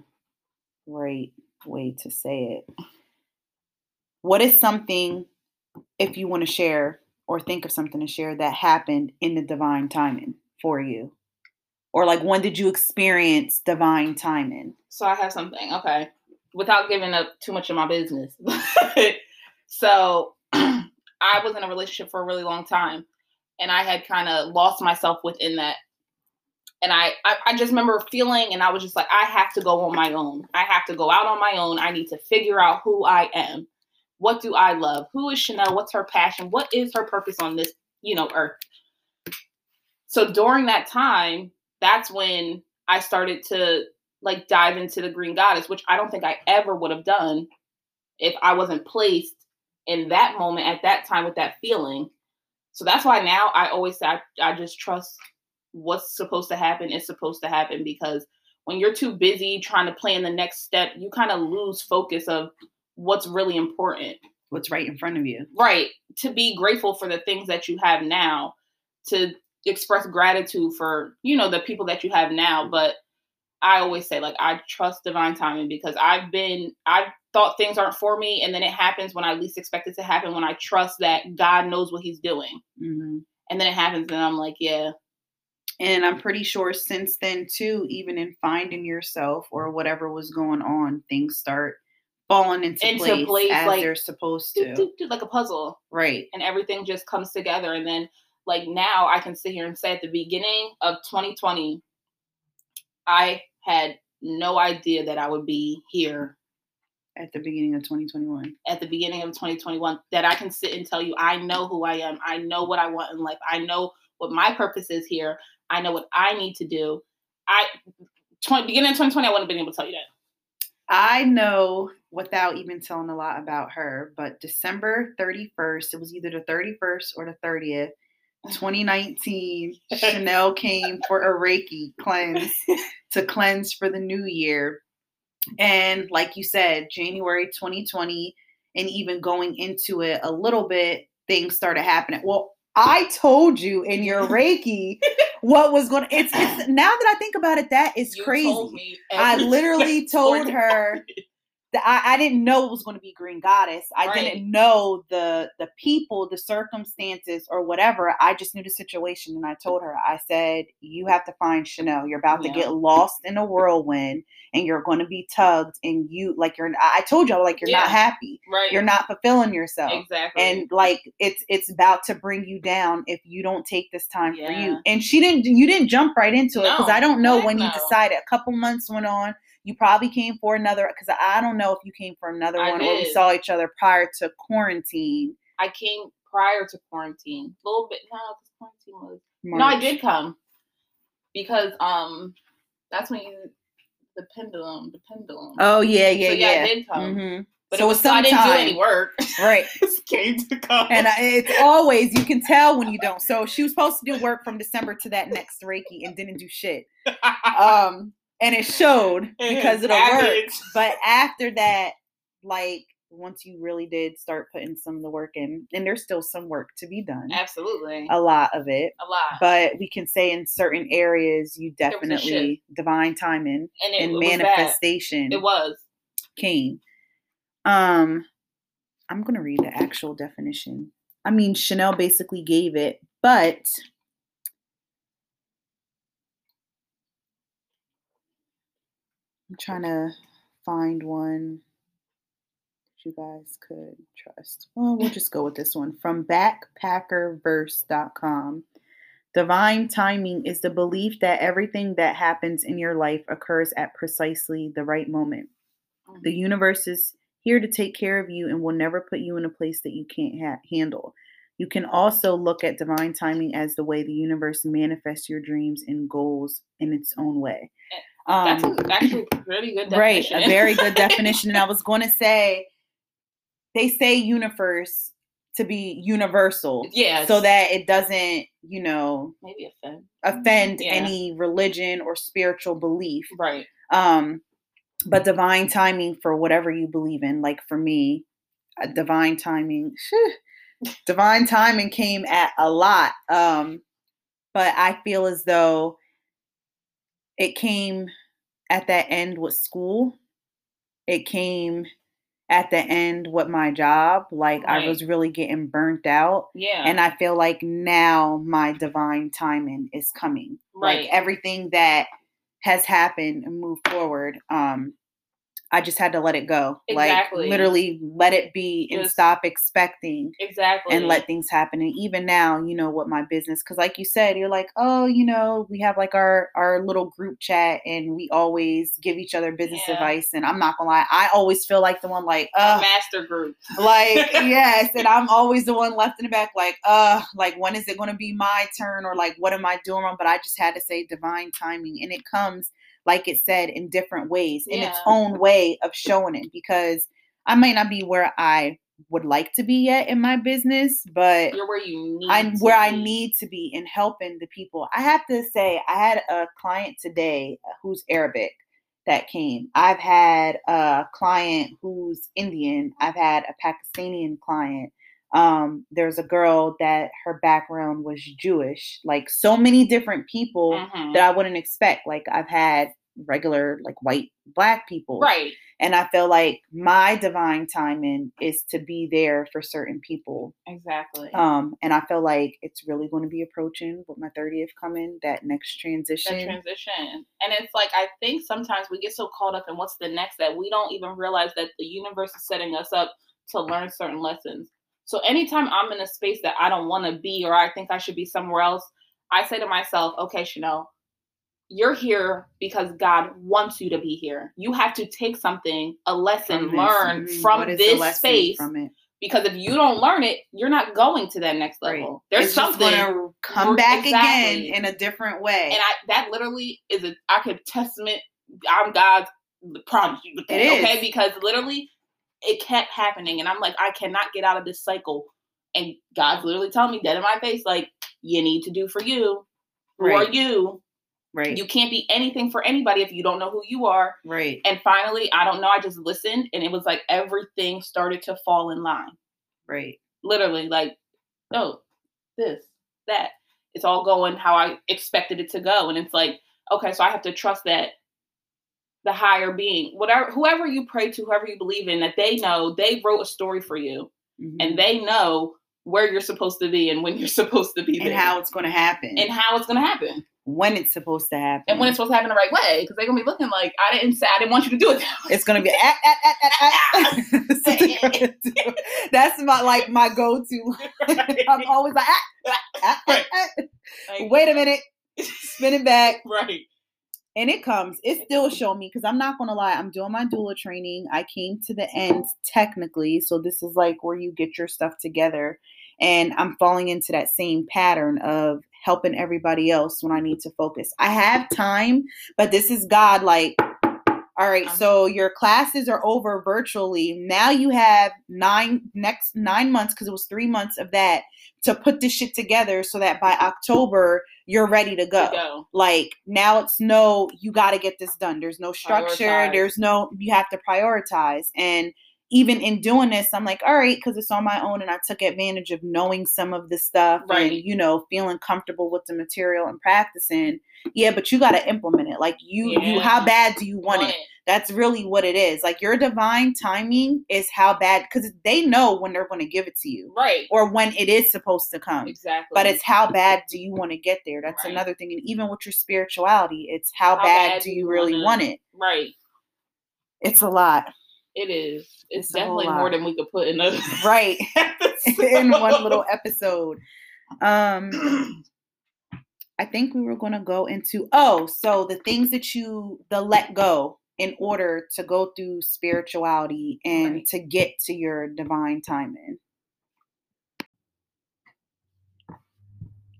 right way to say it. What is something if you want to share or think of something to share that happened in the divine timing for you? Or like when did you experience divine timing? So I have something, okay, without giving up too much of my business. so I was in a relationship for a really long time, and I had kind of lost myself within that. And I, I, I just remember feeling, and I was just like, I have to go on my own. I have to go out on my own. I need to figure out who I am. What do I love? Who is Chanele? What's her passion? What is her purpose on this, you know, earth? So during that time, that's when I started to like dive into the green goddess, which I don't think I ever would have done if I wasn't placed in that moment at that time with that feeling. So that's why now I always say I, I just trust what's supposed to happen is supposed to happen because when you're too busy trying to plan the next step, you kind of lose focus of what's really important. What's right in front of you? Right. To be grateful for the things that you have now, to express gratitude for, you know, the people that you have now. But I always say, like, I trust divine timing because I've been, I've thought things aren't for me. And then it happens when I least expect it to happen, when I trust that God knows what he's doing. hmm And then it happens, and I'm like, yeah, And I'm pretty sure since then, too, even in finding yourself or whatever was going on, things start falling into, Into place, place, as like, they're supposed do, to. do, do, like a puzzle. Right. and everything just comes together. And then, like now, I can sit here and say at the beginning of 2020, I had no idea that I would be here At the beginning of 2021. at the beginning of 2021. That I can sit and tell you, I know who I am. I know what I want in life. I know what my purpose is here. I know what I need to do. I 20, beginning of 2020, I wouldn't have been able to tell you that. I know without even telling a lot about her, but December 31st, it was either the 31st or the 30th, 2019, Chanele came for a Reiki cleanse to cleanse for the new year. And like you said, January 2020, and even going into it a little bit, things started happening. Well, I told you in your Reiki what was going to, it's, it's now that I think about it, that is You crazy. I literally told her I, I didn't know it was going to be Green Goddess. I Right. didn't know the the people, the circumstances, or whatever. I just knew the situation, and I told her. I said, "You have to find Chanele. You're about Yeah. to get lost in a whirlwind, and you're going to be tugged. And you like you're. I told y'all like you're not happy. Right. You're not fulfilling yourself." exactly. and like it's it's about to bring you down if you don't take this time for you and she didn't you didn't jump right into it because i don't know when you decided a couple months went on you probably came for another because i don't know if you came for another I one or we saw each other prior to quarantine I came prior to quarantine. A little bit no, because quarantine was March. no, I did come because um that's when you the pendulum, the pendulum. oh yeah yeah so yeah, yeah, I did come, Mhm. but so it was so I didn't do any work. right Just came to come, and I, it's always you can tell when you don't so she was supposed to do work from december to that next reiki and didn't do shit um and it showed because of the work but after that, like once you really did start putting some of the work in, and there's still some work to be done, Absolutely, a lot of it. a lot, But we can say in certain areas, you definitely divine timing and it, and it manifestation It was came. Um, I'm gonna read the actual definition. I mean, Chanele basically gave it, but I'm trying to find one that you guys could trust. Well, we'll just go with this one from backpackerverse.com. Divine timing is the belief that everything that happens in your life occurs at precisely the right moment. The mm-hmm. universe is here to take care of you and will never put you in a place that you can't ha- handle. You can also look at divine timing as the way the universe manifests your dreams and goals in its own way. Eh, That's Um, a, actually a really good right, a very good definition. And I was going to say, they say universe to be universal, Yeah. so that it doesn't, you know, maybe offend. offend Yeah. any religion or spiritual belief. Right. Um, but divine timing for whatever you believe in, like for me, uh, divine timing, divine timing came at a lot. Um, but I feel as though it came at that end with school. It came at the end with my job. Like I was really getting burnt out. Yeah. And I feel like now my divine timing is coming. Right. Like everything that has happened and moved forward, um, I just had to let it go. Exactly. Like literally let it be and Just- stop expecting exactly. and let things happen. And even now, you know, what my business, because like you said, you're like, oh, you know, we have like our our little group chat, and we always give each other business Yeah. advice. And I'm not gonna lie, I always feel like the one like, uh, master group. like yes, and I'm always the one left in the back, like, uh, like when is it gonna be my turn, or like what am I doing wrong? But I just had to say divine timing, and it comes like it said in different ways, in its own way of showing it, because I might not be where I would like to be yet in my business, but You're where you need. I'm where I need to be in helping the people. I have to say, I had a client today uh, who's Arabic that came. I've had a client who's Indian. I've had a Pakistani client. Um, there's a girl that her background was Jewish. Like so many different people Mhm. that I wouldn't expect. Like I've had regular like white black people Right. and i feel like my divine timing is to be there for certain people Exactly. um, and I feel like it's really going to be approaching with my 30th coming, that next that transition. transition. And it's like I think sometimes we get so caught up in what's the next that we don't even realize that the universe is setting us up to learn certain lessons. So anytime I'm in a space that I don't want to be or I think I should be somewhere else, I say to myself, okay, Chanele, you're here because God wants you to be here. You have to take something, a lesson, From this. learn Mhm. from What is the this space. from it? because if you don't learn it, you're not going to that next Right. level. There's It's something gonna come back exactly. again in a different way. and I that literally is a I could testament. I'm God's promise you with that, It okay? is. Because literally, it kept happening, and I'm like, I cannot get out of this cycle. And God's literally telling me dead in my face, like, you need to do for you. Who are Right. you? right, You can't be anything for anybody if you don't know who you are. right, And finally, I don't know. I just listened, and it was like everything started to fall in line. right, Literally, like, oh, this, that. It's all going how I expected it to go. And it's like, okay, so I have to trust that the higher being, whatever whoever you pray to, whoever you believe in, that they know they wrote a story for you Mhm. and they know where you're supposed to be and when you're supposed to be and there. how it's going to happen, and how it's gonna happen. when it's supposed to happen, And when it's supposed to happen the right way. Because they're gonna be looking like I didn't say I didn't want you to do it it's going to be ah, ah, ah, ah. That's what they're gonna do. That's my like my go-to. I'm always like, ah, ah, ah. Like, wait a minute, spin it back. right. And it comes it still show me because i'm not gonna lie i'm doing my doula training. I came to the end technically so this is like where you get your stuff together. And i'm falling into that same pattern of helping everybody else when i need to focus. I have time but this is god like all right Um, so your classes are over virtually. Now you have nine next nine months because it was three months of that to put this shit together so that by october you're ready to go. To go. like now it's no you got to get this done. There's no structure. Prioritize. there's no you have to prioritize. And even in doing this i'm like all right because it's on my own and i took advantage of knowing some of the stuff Right. and you know feeling comfortable with the material and practicing yeah but you got to implement it like you you how bad do you want, Want it that's really what it is like your divine timing is how bad because they know when they're going to give it to you Right. or when it is supposed to come Exactly. but it's how bad do you want to get there that's Right. another thing and even with your spirituality it's how, How bad, bad do do you you really wanna- want it right. It's a lot. It is. It's, It's definitely more than we could put in a Right. in one little episode. Um I think we were going to go into oh, so the things that you the let go in order to go through spirituality and Right. to get to your divine timing.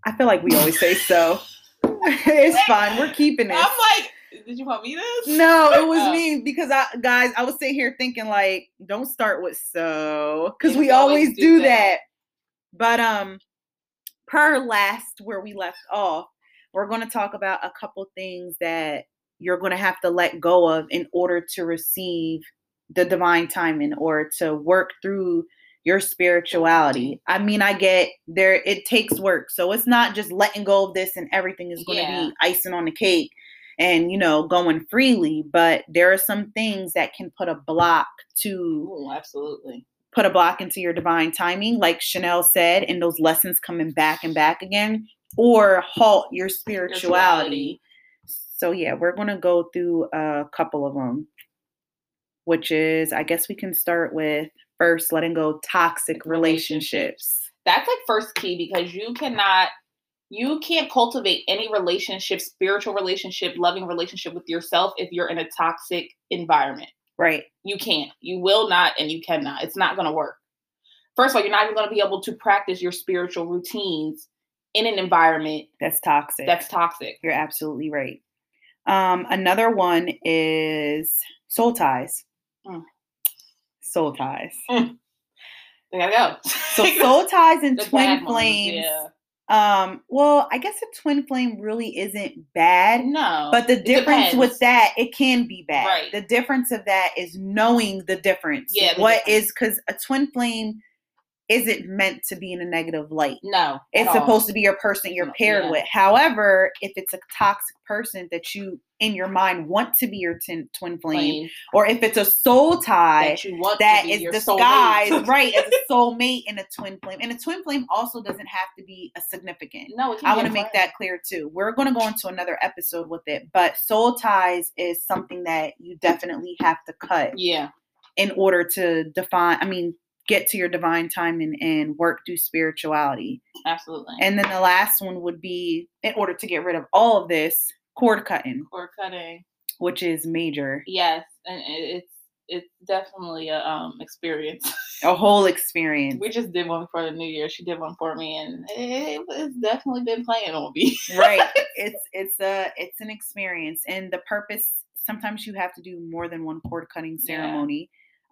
I feel like we always say so. it's fine. We're keeping it. I'm like, did you want me this? No, it was Oh. me because I guys, I was sitting here thinking like, don't start with so because we always always do do that. that. But um, per last where we left off, we're going to talk about a couple things that you're going to have to let go of in order to receive the divine timing or to work through your spirituality. I mean, I get there it takes work. So it's not just letting go of this and everything is going to Yeah. be icing on the cake and you know going freely, but there are some things that can put a block to Ooh, absolutely. put a block into your divine timing, like Chanele said, and those lessons coming back and back again, or halt your spirituality. So, yeah, we're going to go through a couple of them, which is, I guess we can start with first letting go toxic relationships. That's like first key because you cannot you can't cultivate any relationship, spiritual relationship, loving relationship with yourself if you're in a toxic environment. Right. You can't. You will not and you cannot. It's not going to work. First of all, you're not even going to be able to practice your spiritual routines in an environment That's toxic. that's toxic. You're absolutely right. Um, another one is soul ties. Mm. Soul ties. They gotta go. So soul ties and twin flames. yeah. Um, well, I guess a twin flame really isn't bad, No. but the difference with that, it can be bad. Right. The difference of that is knowing the difference. Yeah, the What difference. is because a twin flame isn't meant to be in a negative light. No. It's at all. supposed to be your person you're paired yeah. with. However, if it's a toxic person that you in your mind want to be your tin, twin flame, Flame or if it's a soul tie that you want that to be is disguised right as a soulmate and a twin flame. And a twin flame also doesn't have to be a significant. no, I want to make that clear too. We're going to go into another episode with it, but soul ties is something that you definitely have to cut Yeah. in order to define, I mean, get to your divine time and, work through spirituality. Absolutely. And then the last one would be in order to get rid of all of this, cord cutting, Cord cutting. which is major. Yes, and it's it's definitely a um experience. A whole experience. we just did one for the new year. She did one for me, and it, it's definitely been playing on me. right it's it's a it's an experience and the purpose sometimes you have to do more than one cord cutting Yeah.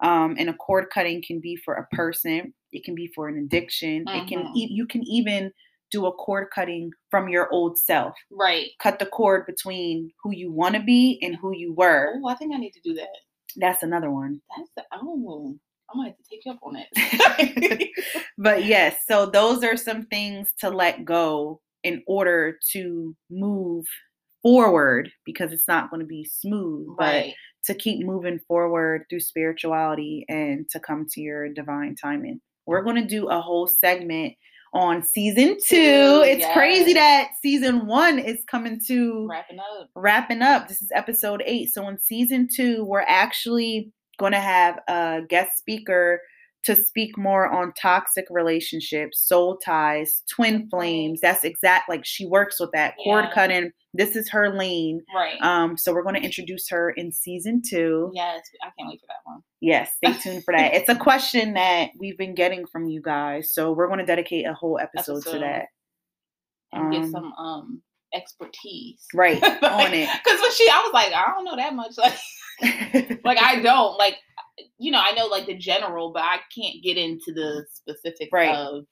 Um and a cord cutting can be for a person it can be for an addiction it can Mhm. e- you can even do a cord cutting from your old self right. cut the cord between who you want to be and who you were Oh, I think I need to do that. that's another one That's the, oh, I might have to take you up on that. but yes so those are some things to let go in order to move forward because it's not going to be smooth but right. To keep moving forward through spirituality and to come to your divine timing. We're going to do a whole segment on season two. It's crazy that season one is coming to Wrapping up. wrapping up. This is episode eight. So in season two, we're actually going to have a guest speaker to speak more on toxic relationships, soul ties, twin flames. That's exact like she works with that cord cutting. This is her lane. Right. Um, so we're going to introduce her in season two. yes, I can't wait for that one. Yes, stay tuned for that. It's a question that we've been getting from you guys, so we're going to dedicate a whole episode, to that. And get Um, some um expertise. Right on it. Because when she, I was like, I don't know that much. Like, like I don't like, you know, I know like the general, but I can't get into the specifics Right. of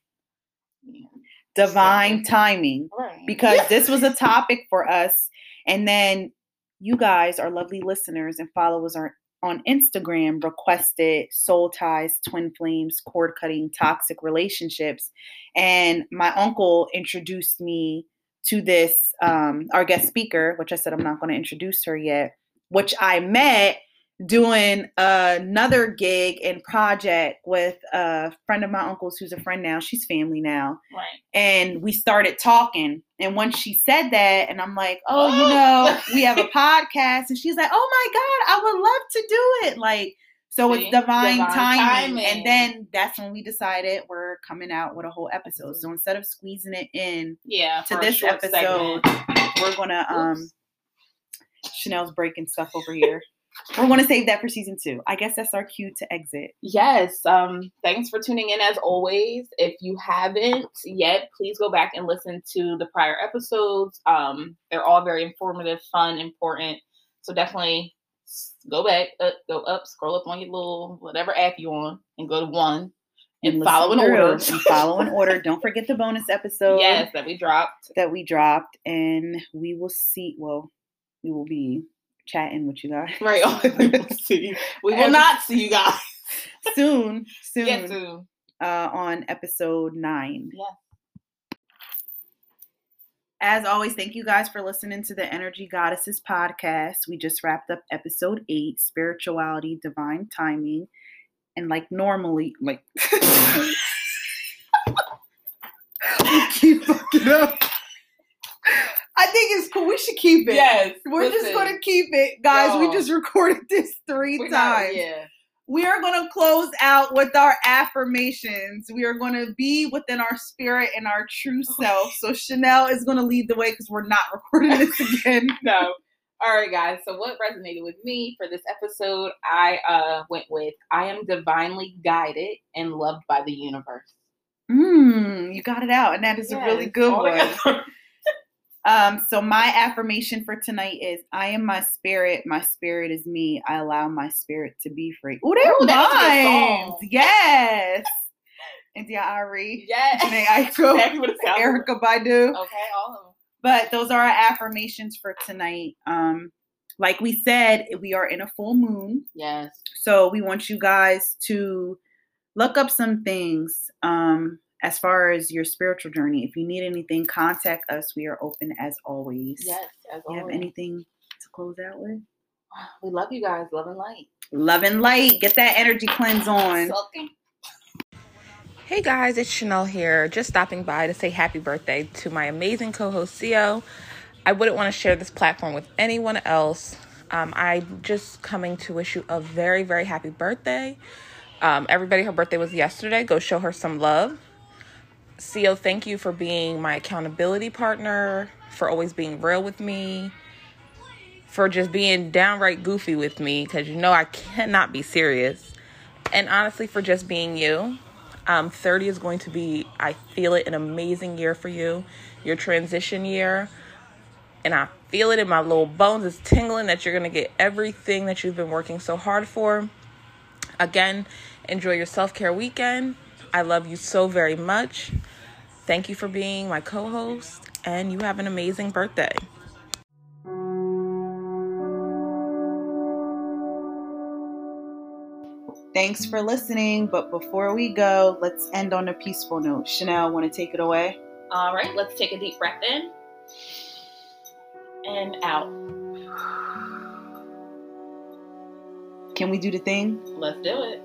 you know, Divine timing, right. because this was a topic for us, and then you guys, our lovely listeners and followers, are on Instagram requested soul ties, twin flames, cord cutting, toxic relationships, and my uncle introduced me to this um, our guest speaker, which I said I'm not going to introduce her yet, which I met doing another gig and project with a friend of my uncle's who's a friend now. She's family now. Right. And we started talking. And once she said that, and I'm like, oh, you know, we have a podcast. And she's like, oh my God, I would love to do it. Like, so See? it's divine, Divine timing. timing. And then that's when we decided we're coming out with a whole episode. So instead of squeezing it in Yeah. to this episode, segment. we're gonna um Chanele's breaking stuff over here. We're gonna save that for season two. I guess that's our cue to exit. Yes. Um, thanks for tuning in as always. If you haven't yet, please go back and listen to the prior episodes. Um, they're all very informative, fun, important. So definitely go back, uh, go up, scroll up on your little whatever app you on, and go to one and, listen follow in order. And follow in order. Don't forget the bonus episode yes, that we dropped. that we dropped, and we will see. Well, we will be chatting with you guys Right. we will see. We will not see you guys. soon. Soon. Yes, soon. uh, on episode nine. Yeah. As always, thank you guys for listening to the Energy Goddesses podcast. We just wrapped up episode eight spirituality, divine timing. And like normally, like, we keep fucking up. I think it's cool. We should keep it. Yes. We're just going to keep it. Guys, we Y'all. just recorded this 3 we're not- times yeah. we are going to close out with our affirmations. We are going to be within our spirit and our true self. So Chanele is going to lead the way because we're not recording this again. no. All right, guys. So, what resonated with me for this episode? I uh, went with I am divinely guided and loved by the universe. Mm, you got it out, and that is a really good one. Um, so my affirmation for tonight is I am my spirit, my spirit is me. I allow my spirit to be free. Oh, Ooh, they're that's a rhymes. song. Yes. India Arie, yes. Jhené Aiko, Exactly what like. Erykah Badu. Okay, all of them. But those are our affirmations for tonight. Um, like we said, we are in a full moon. Yes. So we want you guys to look up some things um, as far as your spiritual journey. If you need anything, contact us. We are open as always. Yes. As always. You have anything to close out with? We love you guys. Love and light. Love and light. Get that energy cleanse on. Sulking. Hey guys, it's Chanele here, just stopping by to say happy birthday to my amazing co host, Theo. I wouldn't want to share this platform with anyone else. Um, I'm just coming to wish you a very, very happy birthday. Um, everybody, her birthday was yesterday. Go show her some love. Theo, thank you for being my accountability partner, for always being real with me, for just being downright goofy with me, because you know I cannot be serious. And honestly, for just being you. Um, 30 is going to be, I feel it, an amazing year for you, your transition year. And I feel it in my little bones. It's tingling that you're going to get everything that you've been working so hard for. Again, enjoy your self care weekend. I love you so very much. Thank you for being my co host, and you have an amazing birthday. Thanks for listening. But before we go, let's end on a peaceful note. Chanele, want to take it away? All right. Let's take a deep breath in and out. Can we do the thing? Let's do it.